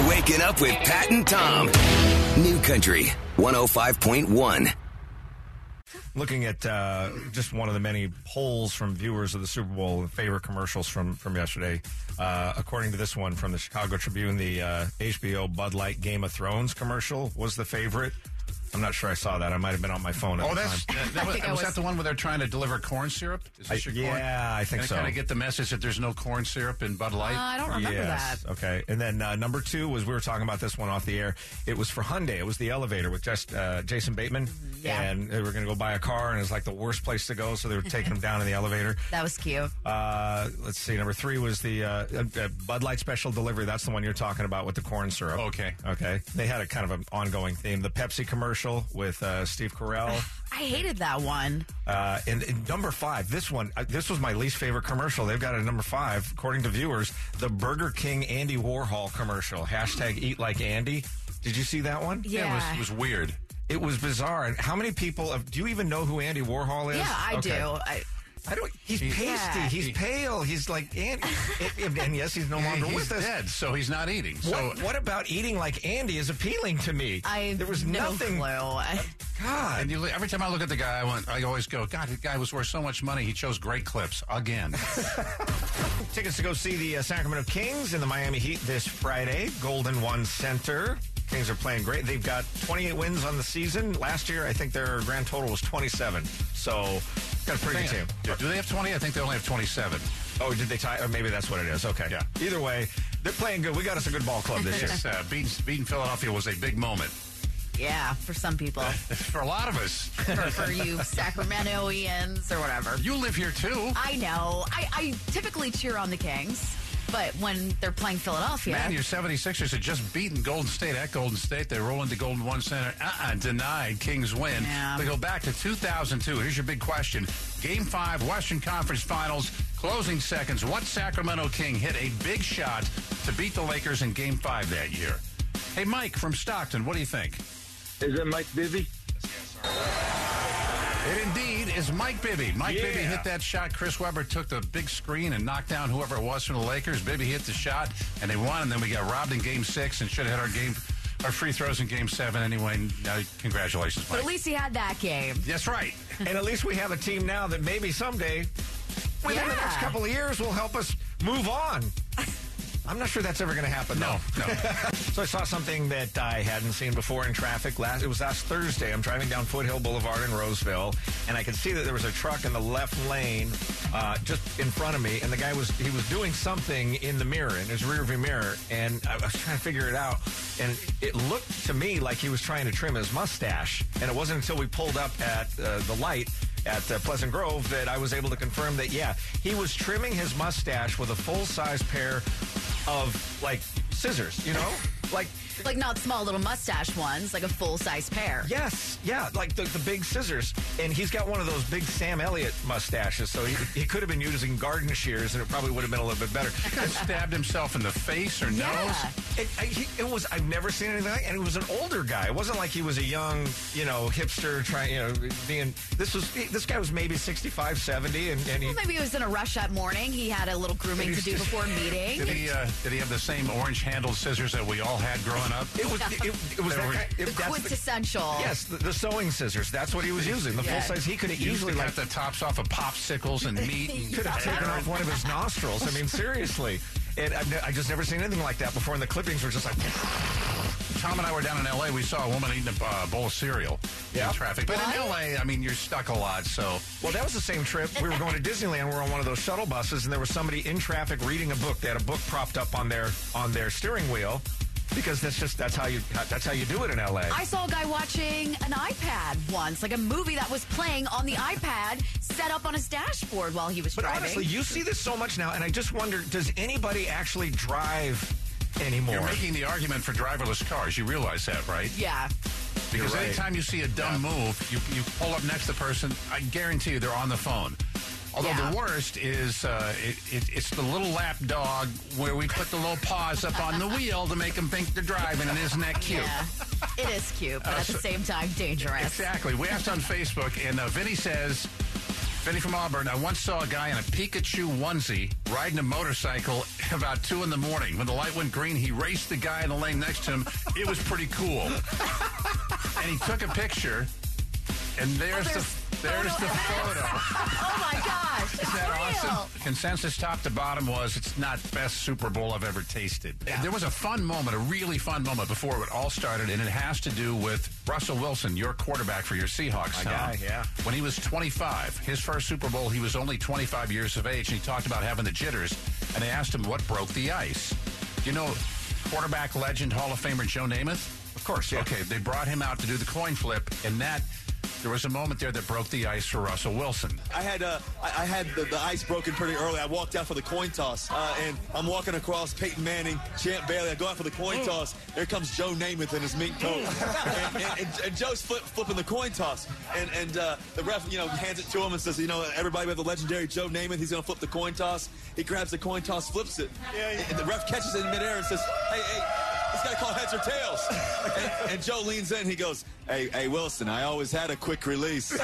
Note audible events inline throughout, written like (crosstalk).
You're waking up with Pat and Tom. New Country 105.1. Looking at uh, just one of the many polls from viewers of the Super Bowl, favorite commercials from from yesterday. Uh, according to this one from the Chicago Tribune, the uh, HBO Bud Light Game of Thrones commercial was the favorite. I'm not sure I saw that. I might have been on my phone at Oh, the that's time. that, that was, was was- that the one where they're trying to deliver corn syrup? Is this I- your corn? yeah, I think and so. Kind of get the message that there's no corn syrup in Bud Light. Uh, I don't remember yes. that. Okay. And then uh, number two was we were talking about this one off the air. It was for Hyundai. It was the elevator with just uh, Jason Bateman. Yeah. And they were going to go buy a car, and it was like the worst place to go, so they were taking him (laughs) down in the elevator. That was cute. Uh, let's see. Number three was the uh, uh, Bud Light special delivery. That's the one you're talking about with the corn syrup. Okay. Okay. They had a kind of an ongoing theme. The Pepsi commercial with uh, Steve Carell. (laughs) I hated that one. Uh, and, and number five, this one, uh, this was my least favorite commercial. They've got it at number five, according to viewers, the Burger King Andy Warhol commercial. Hashtag Eat Like Andy. Did you see that one? Yeah. it was, it was weird. It was bizarre. And how many people? Have, do you even know who Andy Warhol is? Yeah, I Okay. do. I, I don't. He's He- pasty. Yeah. He's He- pale. He's like Andy. (laughs) and, and yes, he's no longer he's with us. dead, so he's not eating. So What, what about eating like Andy is appealing to me? I there was no nothing. clue. I- God, And you, every time I look at the guy, I, want, I always go, God, the guy was worth so much money. He chose great clips again. (laughs) Tickets to go see the uh, Sacramento Kings and the Miami Heat this Friday. Golden One Center. Kings are playing great. They've got 28 wins on the season. Last year, I think their grand total was 27. So, got a pretty good team. Do do they have 20? I think they only have 27. Oh, did they tie? Or maybe that's what it is. Okay. Yeah. Either way, they're playing good. We got us a good ball club this year. Yes, uh, beating, beating Philadelphia was a big moment yeah, for some people. (laughs) for a lot of us. for, for you Sacramentoians or whatever. You live here too. I know. I, I typically cheer on the Kings, but when they're playing Philadelphia, Man, your 76ers had just beaten Golden State at Golden State. They roll into Golden One Center. Uh-uh, denied. Kings win. Yeah. They go back to 2002. Here's your big question. Game 5, Western Conference Finals, closing seconds. What Sacramento King hit a big shot to beat the Lakers in Game 5 that year? Hey, Mike from Stockton, what do you think? Is it Mike Bibby? It indeed is Mike Bibby. Mike Yeah. Bibby hit that shot. Chris Webber took the big screen and knocked down whoever it was from the Lakers. Bibby hit the shot, and they won. And then we got robbed in Game Six and should have had our game, our free throws in Game Seven anyway. Uh, congratulations, Mike. but at least he had that game. That's right. (laughs) and at least we have a team now that maybe someday, within the next couple of years, will help us move on. I'm not sure that's ever going to happen. No, though. no. (laughs) So I saw something that I hadn't seen before in traffic. Last it was last Thursday. I'm driving down Foothill Boulevard in Roseville, and I could see that there was a truck in the left lane, uh, just in front of me, and the guy was he was doing something in the mirror in his rearview mirror, and I was trying to figure it out, and it looked to me like he was trying to trim his mustache, and it wasn't until we pulled up at uh, the light at uh, Pleasant Grove that I was able to confirm that yeah, he was trimming his mustache with a full size pair of like scissors, you know, like Like not small little mustache ones, like a full size pair. Yes, yeah, like the, the big scissors. And he's got one of those big Sam Elliott mustaches, so he, he could have been using garden shears, and it probably would have been a little bit better. Stabbed himself in the face or Yeah. nose. It, I, he, it was I've never seen anything like, and it was an older guy. It wasn't like he was a young, you know, hipster trying, you know, being. This was this guy was maybe 65, 70, and, and he. Well, maybe it was in a rush that morning. He had a little grooming to do before meeting. Did he? Uh, did he have the same orange-handled scissors that we all had growing up? It was it, it was that kind, it, the that's the- quintessential. yes, the, the sewing scissors. That's what he was using. The Yeah. full size. He could have easily usually like cut the tops off of popsicles and meat. And (laughs) could have taken off one of his nostrils. I mean, seriously. And I've, ne- I just never seen anything like that before. And the clippings were just like, Tom and I were down in L.A. We saw a woman eating a uh, bowl of cereal Yeah. in traffic. But in L.A., I mean, you're stuck a lot, so well, that was the same trip. We were going to Disneyland. We were on one of those shuttle buses, and there was somebody in traffic reading a book. They had a book propped up on their on their steering wheel because that's just that's how you that's how you do it in LA. I saw a guy watching an iPad once, like a movie that was playing on the iPad, set up on his dashboard while he was but driving. honestly, you see this so much now, and I just wonder: does anybody actually drive anymore? you're making the argument for driverless cars. You realize that, right? yeah. Because right. anytime you see a dumb move, you, you pull up next to the person, I guarantee you they're on the phone. Although Yeah. the worst is uh, it, it, it's the little lap dog where we put the little paws up on the wheel to make them think they're driving, and isn't that cute? Yeah. It is cute, but at the same time, dangerous. Exactly. We asked on Facebook, and uh, Vinny says Vinny from Auburn. I once saw a guy in a Pikachu onesie riding a motorcycle (laughs) about two in the morning. When the light went green, he raced the guy in the lane next to him. It was pretty cool. and he took a picture, and there's, Oh, the there's the photo. (laughs) Oh my gosh. Isn't that real. awesome? Consensus top to bottom was it's not best Super Bowl I've ever tasted. There was a fun moment, a really fun moment before it all started, and it has to do with Russell Wilson, your quarterback for your Seahawks. My Tom. guy, yeah. When he was 25, his first Super Bowl, he was only 25 years of age, and he talked about having the jitters, and they asked him what broke the ice. You know, quarterback legend, Hall of Famer Joe Namath? Of course, yeah. Okay, they brought him out to do the coin flip, and that there was a moment there that broke the ice for Russell Wilson. I had uh, I, I had the, the ice broken pretty early. I walked out for the coin toss, uh, and I'm walking across Peyton Manning, Champ Bailey. I go out for the coin toss. There comes Joe Namath in his mink coat, (laughs) and, and, and, and Joe's flip, flipping the coin toss, and and uh, the ref, you know, hands it to him and says, you know, everybody we have the legendary Joe Namath. He's gonna flip the coin toss. He grabs the coin toss, flips it, and the ref catches it in midair and says, hey, hey. This guy called heads or tails. and, and Joe leans in. He goes, "Hey, hey, Wilson. I always had a quick release." New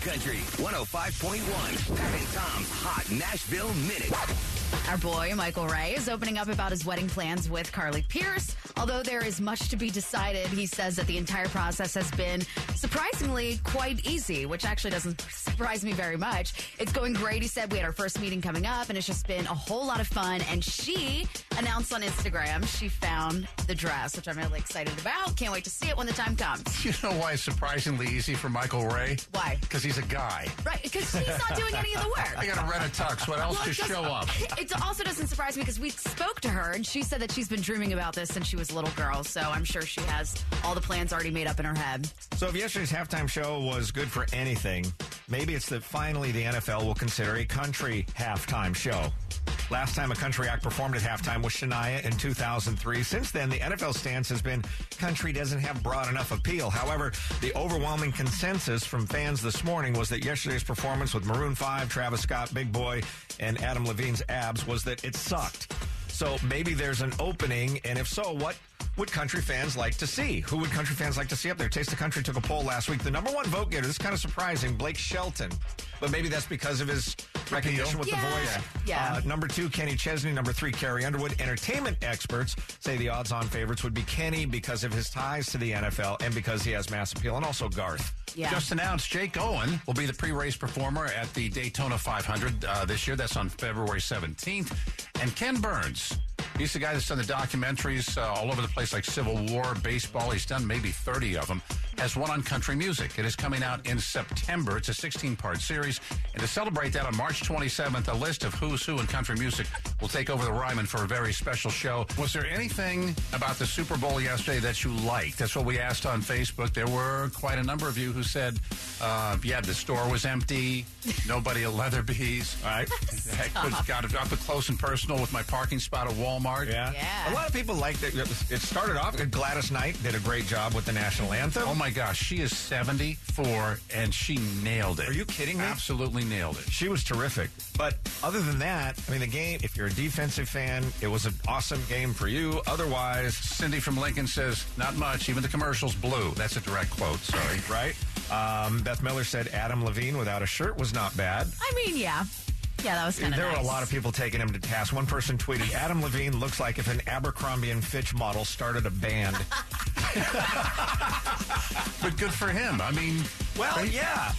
Country 105.1. Pat and Tom's Hot Nashville Minute. Our boy, Michael Ray, is opening up about his wedding plans with Carly Pearce. Although there is much to be decided, he says that the entire process has been surprisingly quite easy, which actually doesn't surprise me very much. It's going great. He said we had our first meeting coming up, and it's just been a whole lot of fun. And she announced on Instagram she found the dress, which I'm really excited about. Can't wait to see it when the time comes. (laughs) You know why it's surprisingly easy for Michael Ray? Why? Because he's a guy. Right, because she's not doing any of the work. (laughs) I got to rent a tux. What else? Well, Just show up. (laughs) It also doesn't surprise me because we spoke to her and she said that she's been dreaming about this since she was a little girl. So I'm sure she has all the plans already made up in her head. So if yesterday's halftime show was good for anything, maybe it's that finally the NFL will consider a country halftime show. Last time a country act performed at halftime was Shania in 2003. Since then, the NFL stance has been country doesn't have broad enough appeal. However, the overwhelming consensus from fans this morning was that yesterday's performance with Maroon 5, Travis Scott, Big Boi, and Adam Levine's abs was that it sucked. So maybe there's an opening, and if so, what would country fans like to see? Who would country fans like to see up there? Taste of Country took a poll last week. The number one vote getter, this is kind of surprising, Blake Shelton. But maybe that's because of his recognition with Yeah. the voice. Yeah. Uh, number two, Kenny Chesney. Number three, Carrie Underwood. Entertainment experts say the odds on favorites would be Kenny because of his ties to the NFL and because he has mass appeal, and also Garth. Yeah. Just announced Jake Owen will be the pre-race performer at the Daytona 500 uh, this year. That's on February 17th. And Ken Burns, he's the guy that's done the documentaries uh, all over the place, like Civil War, baseball. He's done maybe 30 of them. Has one on country music. It is coming out in September. It's a 16-part series. And to celebrate that on March 27th, a list of who's who in country music will take over the Ryman for a very special show. Was there anything about the Super Bowl yesterday that you liked? That's what we asked on Facebook. There were quite a number of you who said, uh, yeah, the store was empty, nobody at Leatherby's. All (laughs) right. I could- got it up close and personal with my parking spot at Walmart. Yeah. Yeah. A lot of people liked it. It started off, Gladys Knight did a great job with the national anthem. Oh my gosh, she is 74 and she nailed it. Are you kidding me? Absolutely nailed it. She was terrific. But other than that, I mean, the game, if you're a defensive fan, it was an awesome game for you. Otherwise, Cindy from Lincoln says, not much. Even the commercials blue. That's a direct quote. Sorry. right? Um, Beth Miller said Adam Levine without a shirt was not bad. I mean, yeah. Yeah, that was kind of There nice. were a lot of people taking him to task. One person tweeted, Adam Levine looks like if an Abercrombie and Fitch model started a band. (laughs) But good for him. I mean, well, yeah.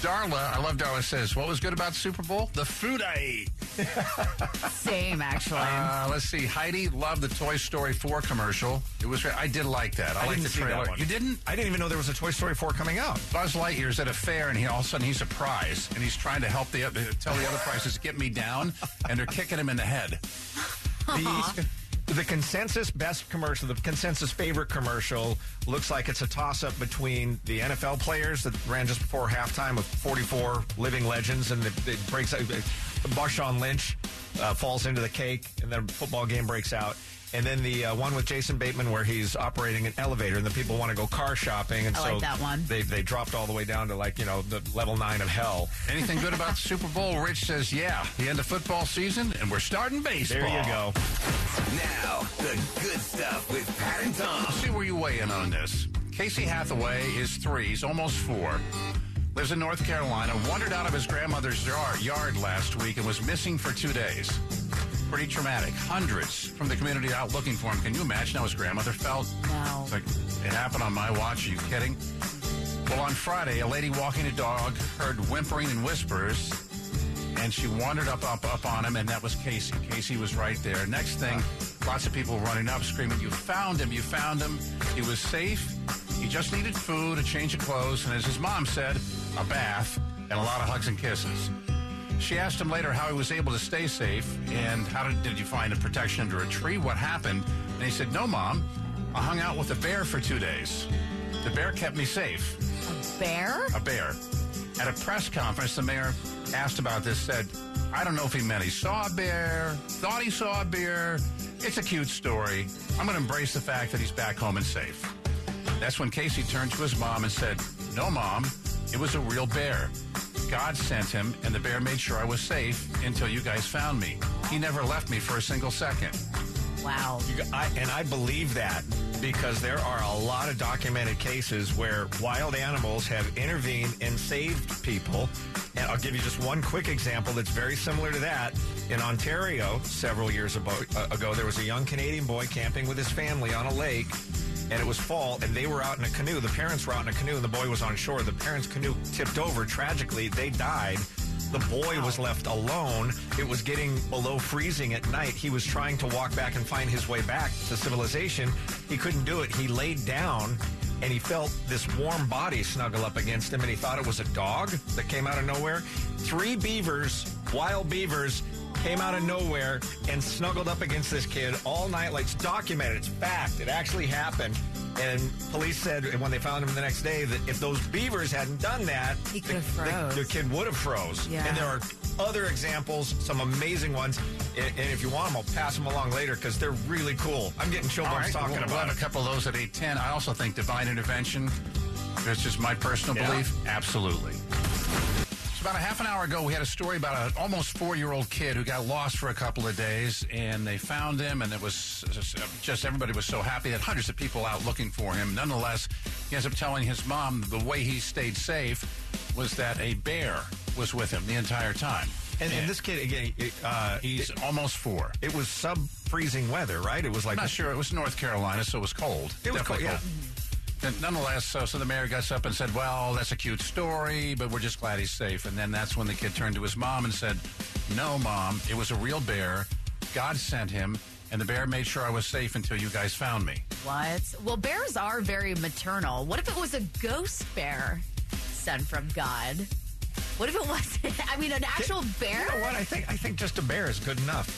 Darla, I love Darla says, what was good about Super Bowl? The food I ate. (laughs) Same, actually. Uh, let's see. Heidi loved the Toy Story 4 commercial. It was. I did like that. I, I liked didn't the see that trailer. one. You didn't? I didn't even know there was a Toy Story 4 coming out. Buzz Lightyear's at a fair, and he all of a sudden he's a prize, and he's trying to help the other, tell the other prizes get me down, and they're kicking him in the head. The, (laughs) the consensus best commercial, the consensus favorite commercial, looks like it's a toss up between the NFL players that ran just before halftime of 44 living legends, and it, it breaks out. Marshawn Lynch uh, falls into the cake, and then football game breaks out. And then the uh, one with Jason Bateman where he's operating an elevator, and the people want to go car shopping, and I so like that one. They they dropped all the way down to like you know the level nine of hell. Anything good about the Super Bowl? Rich says, yeah, the end of football season, and we're starting baseball. There you go. Now, the good stuff with Pat and Tom. Let's see where you weigh in on this. Casey Hathaway is three. He's almost four. lives in North Carolina, wandered out of his grandmother's yard, yard last week and was missing for two days. Pretty traumatic. Hundreds from the community out looking for him. Can you imagine how his grandmother felt? No. It's like, it happened on my watch. Are you kidding? Well, on Friday, a lady walking a dog heard whimpering and whispers, and she wandered up, up, up on him, and that was Casey. Casey was right there. Next thing, lots of people running up, screaming, You found him, you found him. He was safe. He just needed food, a change of clothes, and as his mom said, a bath, and a lot of hugs and kisses. She asked him later how he was able to stay safe and how did, did you find a protection under a tree? What happened? And he said, No, mom. I hung out with a bear for two days. The bear kept me safe. A bear? A bear. At a press conference, the mayor asked about this, said, I don't know if he meant he saw a bear, thought he saw a bear. It's a cute story. I'm going to embrace the fact that he's back home and safe. That's when Casey turned to his mom and said, No, mom, it was a real bear. God sent him, and the bear made sure I was safe until you guys found me. He never left me for a single second. Wow. You, I, and I believe that because there are a lot of documented cases where wild animals have intervened and saved people. And I'll give you just one quick example that's very similar to that. In Ontario, several years ago, uh, ago there was a young Canadian boy camping with his family on a lake. And it was fall, and they were out in a canoe. The parents were out in a canoe, and the boy was on shore. The parents' canoe tipped over. Tragically, they died. The boy was left alone. It was getting below freezing at night. He was trying to walk back and find his way back to civilization. He couldn't do it. He laid down and he felt this warm body snuggle up against him and he thought it was a dog that came out of nowhere. Three beavers, wild beavers, came out of nowhere and snuggled up against this kid all night. Like it's documented, it's fact, it actually happened. And police said when they found him the next day that if those beavers hadn't done that, He could have the- the- froze. The, kid would have froze. Yeah. And there are other examples, some amazing ones. And, and if you want them, I'll pass them along later because they're really cool. I'm getting chill bumps right, talking we'll, we'll about have it. a couple of those at 810. I also think divine intervention, that's just my personal Yeah. belief, absolutely. So about a half an hour ago, we had a story about an almost four-year-old kid who got lost for a couple of days, and they found him, and it was just everybody was so happy that hundreds of people out looking for him. Nonetheless, he ends up telling his mom the way he stayed safe was that a bear was with him the entire time. And, and this kid, again, it, uh, He's it, almost four. it was sub freezing weather, right? It was like I'm not sure. It was North Carolina, so it was cold. It was Definitely cold, yeah. And nonetheless, so, the mayor got up and said, well, that's a cute story, but we're just glad he's safe. And then that's when the kid turned to his mom and said, no, mom, it was a real bear. God sent him, and the bear made sure I was safe until you guys found me. What? Well, bears are very maternal. What if it was a ghost bear sent from God? What if it wasn't? (laughs) I mean, an actual bear? You know what? I think I think just a bear is good enough.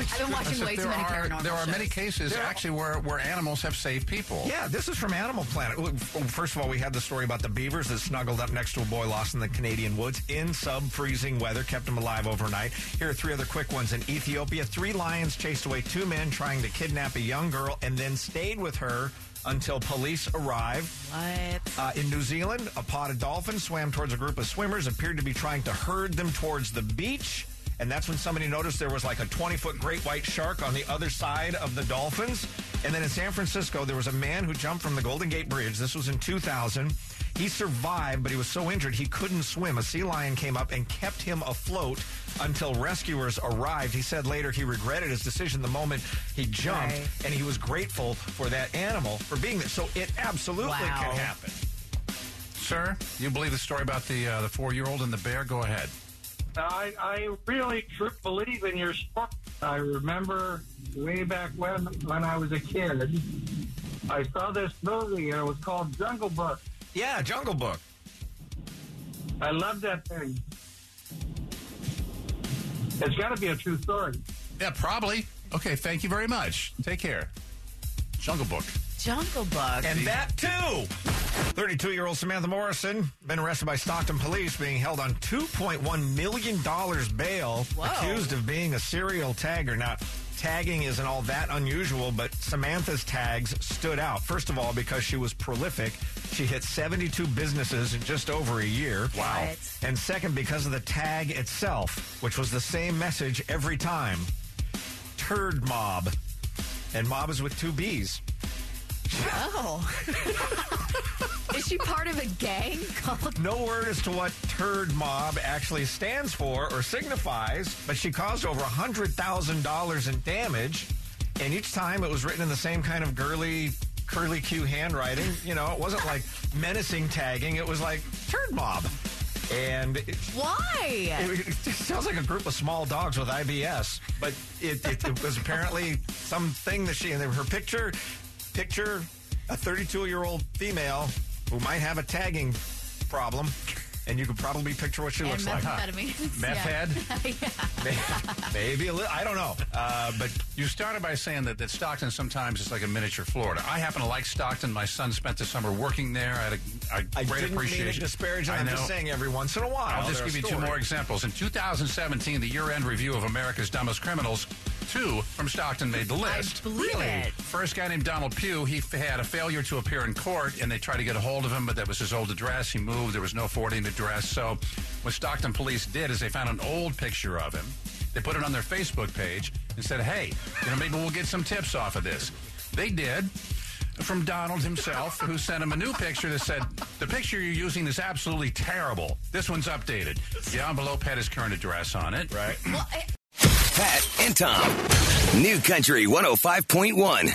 (laughs) I've been watching way too there many are, paranormal There are many cases, There actually, where, where animals have saved people. Yeah, this is from Animal Planet. First of all, we had the story about the beavers that snuggled up next to a boy lost in the Canadian woods in sub-freezing weather, kept him alive overnight. Here are three other quick ones. In Ethiopia, three lions chased away two men trying to kidnap a young girl and then stayed with her until police arrived. What? Uh, in New Zealand, a pod of dolphins swam towards a group of swimmers, appeared to be trying to herd them towards the beach. And that's when somebody noticed there was like a 20 foot great white shark on the other side of the dolphins. And then in San Francisco, there was a man who jumped from the Golden Gate Bridge. This was in 2000. He survived, but he was so injured he couldn't swim. A sea lion came up and kept him afloat until rescuers arrived. He said later he regretted his decision the moment he jumped, Right. and he was grateful for that animal for being there. So it absolutely Wow. can happen. Sir, you believe the story about the, uh, the four-year-old and the bear? Go ahead. I, I really tr- believe in your sport. I remember way back when, when I was a kid, I saw this movie and it was called Jungle Book. Yeah, Jungle Book. I love that thing. It's got to be a true story. Yeah, probably. Okay, thank you very much. Take care. Jungle Book. Jungle Book. And that too. 32 year old Samantha Morrison been arrested by Stockton police, being held on $2.1 million bail, Whoa. accused of being a serial tagger. Now, tagging isn't all that unusual, but Samantha's tags stood out. First of all, because she was prolific. She hit 72 businesses in just over a year. Wow. What? And second, because of the tag itself, which was the same message every time Turd Mob. And mob is with two B's. Oh. Is she part of a gang called No word as to what turd mob actually stands for or signifies, but she caused over $100,000 in damage. And each time it was written in the same kind of girly, curly Q handwriting. You know, it wasn't like menacing tagging, it was like turd mob. And it, Why? it, it just sounds like a group of small dogs with IBS, but it, it, it was apparently something that she and her picture picture a 32 year old female who might have a tagging problem, and you could probably picture what she And looks like. methamphetamines. Meth yeah. head? (laughs) Maybe, maybe a little. I don't know, uh, but You started by saying that, that Stockton sometimes is like a miniature Florida. I happen to like Stockton. My son spent the summer working there. I had a, a I great didn't mean to appreciation. disparage it. I I'm know. just saying every once in a while. I'll just give you two more examples. In 2017, the year-end review of America's Dumbest Criminals, two from Stockton made the I list. really? it. First guy named Donald Pugh, he f- had a failure to appear in court, and they tried to get a hold of him, but that was his old address. He moved. There was no forwarding address. So what Stockton police did is they found an old picture of him. They put it on their Facebook page and said, hey, you know, maybe we'll get some tips off of this. They did from Donald himself, who sent him a new picture that said, The picture you're using is absolutely terrible. This one's updated. The envelope had his current address on it. Right. Well, I- Pat and Tom. New Country 105.1.